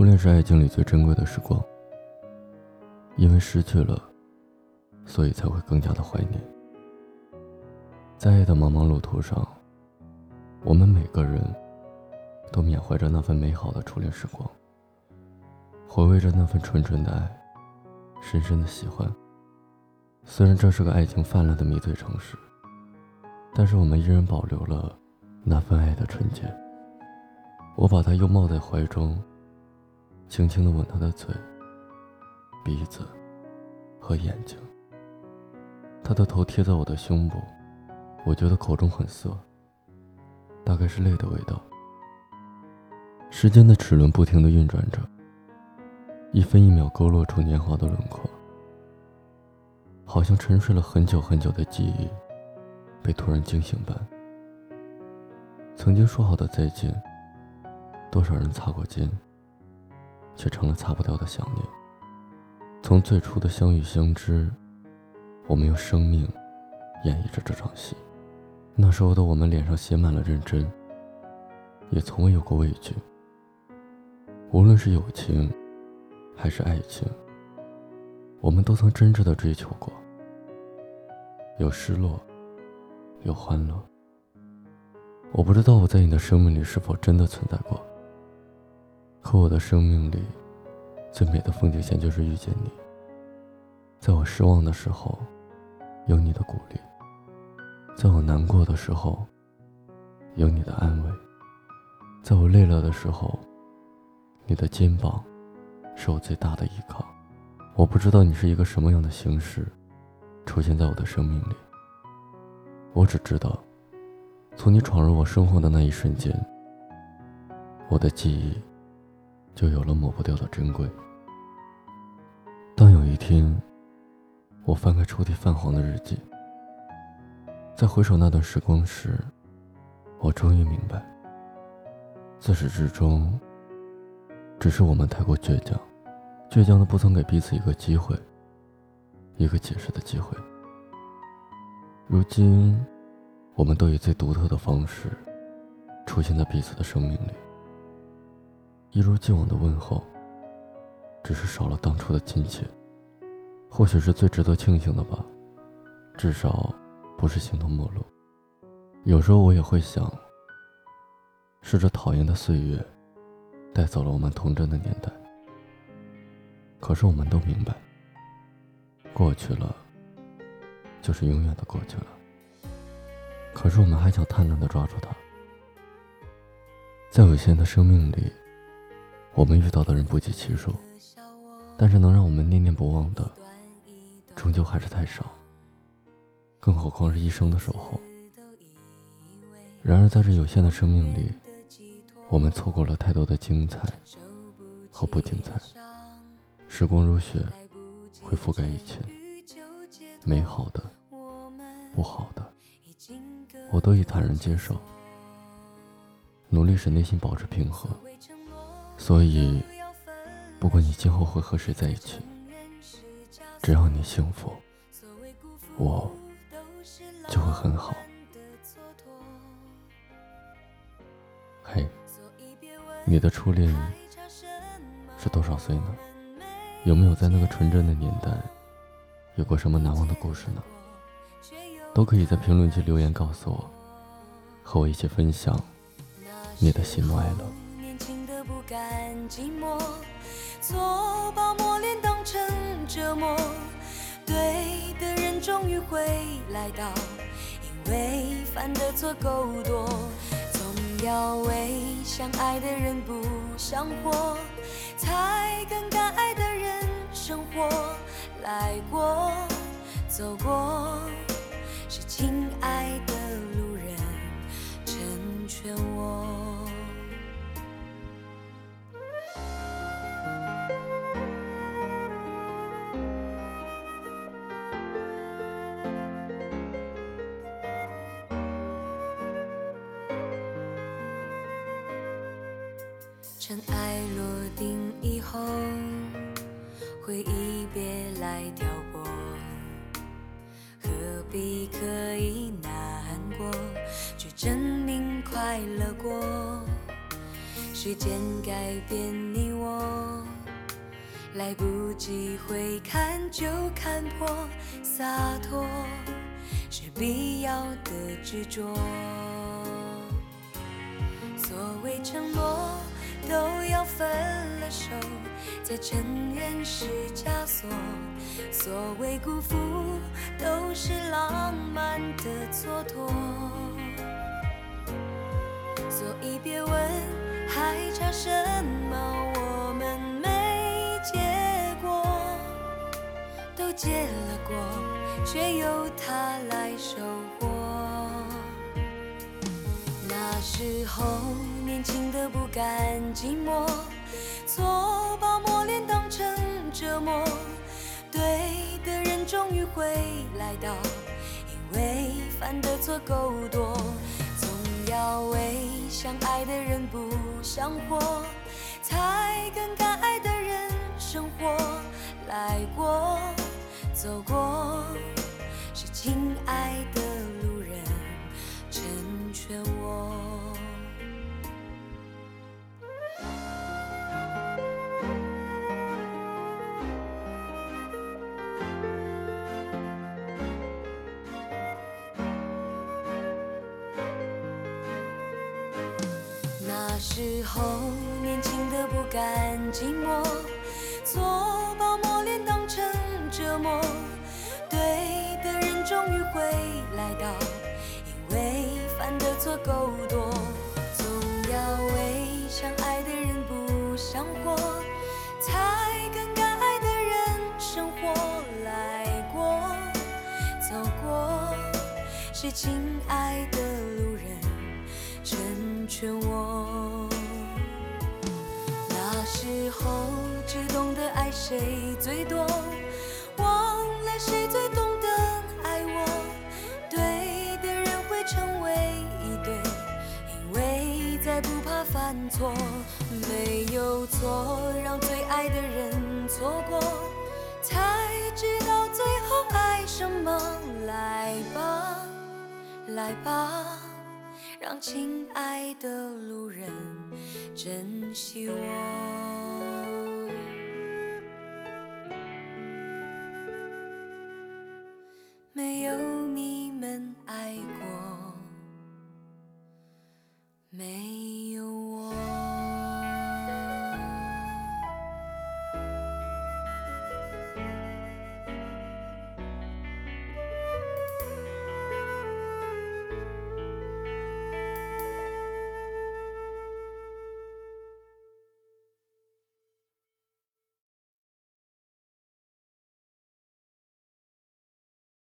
初恋是爱情里最珍贵的时光，因为失去了，所以才会更加的怀念。在爱的茫茫路途上，我们每个人都缅怀着那份美好的初恋时光，回味着那份纯纯的爱，深深的喜欢。虽然这是个爱情泛滥的迷醉城市，但是我们依然保留了那份爱的纯洁。我把她拥抱在怀中，轻轻的吻她的嘴、鼻子和眼睛。她的头贴在我的胸部，我觉得口中很涩，大概是泪的味道。时间的齿轮不停的运转着，一分一秒勾勒出年华的轮廓。好像沉睡了很久很久的记忆，被突然惊醒般。曾经说好的再见，多少人擦过肩，却成了擦不掉的想念。从最初的相遇相知，我们用生命演绎着这场戏。那时候的我们脸上写满了认真，也从未有过畏惧。无论是友情，还是爱情，我们都曾真挚的追求过。有失落，有欢乐。我不知道我在你的生命里是否真的存在过。可我的生命里，最美的风景线就是遇见你。在我失望的时候，有你的鼓励；在我难过的时候，有你的安慰；在我累了的时候，你的肩膀是我最大的依靠。我不知道你是一个什么样的形式。出现在我的生命里，我只知道，从你闯入我生活的那一瞬间，我的记忆就有了抹不掉的珍贵。当有一天，我翻开抽屉泛黄的日记，在回首那段时光时，我终于明白，自始至终，只是我们太过倔强，倔强的不曾给彼此一个机会。一个解释的机会。如今，我们都以最独特的方式出现在彼此的生命里，一如既往的问候，只是少了当初的亲切。或许是最值得庆幸的吧，至少不是形同陌路。有时候我也会想，是这讨厌的岁月带走了我们童真的年代。可是我们都明白。过去了，就是永远的过去了。可是我们还想贪婪的抓住它。在有限的生命里，我们遇到的人不计其数，但是能让我们念念不忘的，终究还是太少。更何况是一生的守候。然而在这有限的生命里，我们错过了太多的精彩和不精彩。时光如雪。会覆盖一切，美好的、不好的，我都已坦然接受，努力使内心保持平和。所以，不管你今后会和谁在一起，只要你幸福，我就会很好。嘿，你的初恋是多少岁呢？有没有在那个纯真的年代，有过什么难忘的故事呢？都可以在评论区留言告诉我，和我一起分享你的喜怒哀乐。不甘寂寞，错把磨练当成折磨，对的人终于会来到，因为犯的错够多，总要为相爱的人不想活，才更敢爱的人。生活来过，走过，是亲爱的路人成全我。尘埃落定以后。回忆别来挑拨，何必刻意难过，去证明快乐过？时间改变你我，来不及回看就看破，洒脱是必要的执着。所谓承诺，都要分了手，再承认是枷锁。所谓辜负，都是浪漫的蹉跎。所以别问还差什么，我们没结果，都结了果，却由他来收获。那时候年轻的不甘寂寞，错把磨练当成折磨。对的人终于会来到，因为犯的错够多，总要为相爱的人不想活，才跟该爱的人生活。来过，走过，是亲爱的时候年轻的不甘寂寞，错把磨练当成折磨。对的人终于会来到，因为犯的错够多，总要为相爱的人不想活，才跟该爱的人生活。来过，走过，是亲爱的路人。成劝我。那时候只懂得爱谁最多，忘了谁最懂得爱我。对的人会成为一对，因为再不怕犯错。没有错，让最爱的人错过，才知道最后爱什么。来吧，来吧。让亲爱的路人珍惜我，没有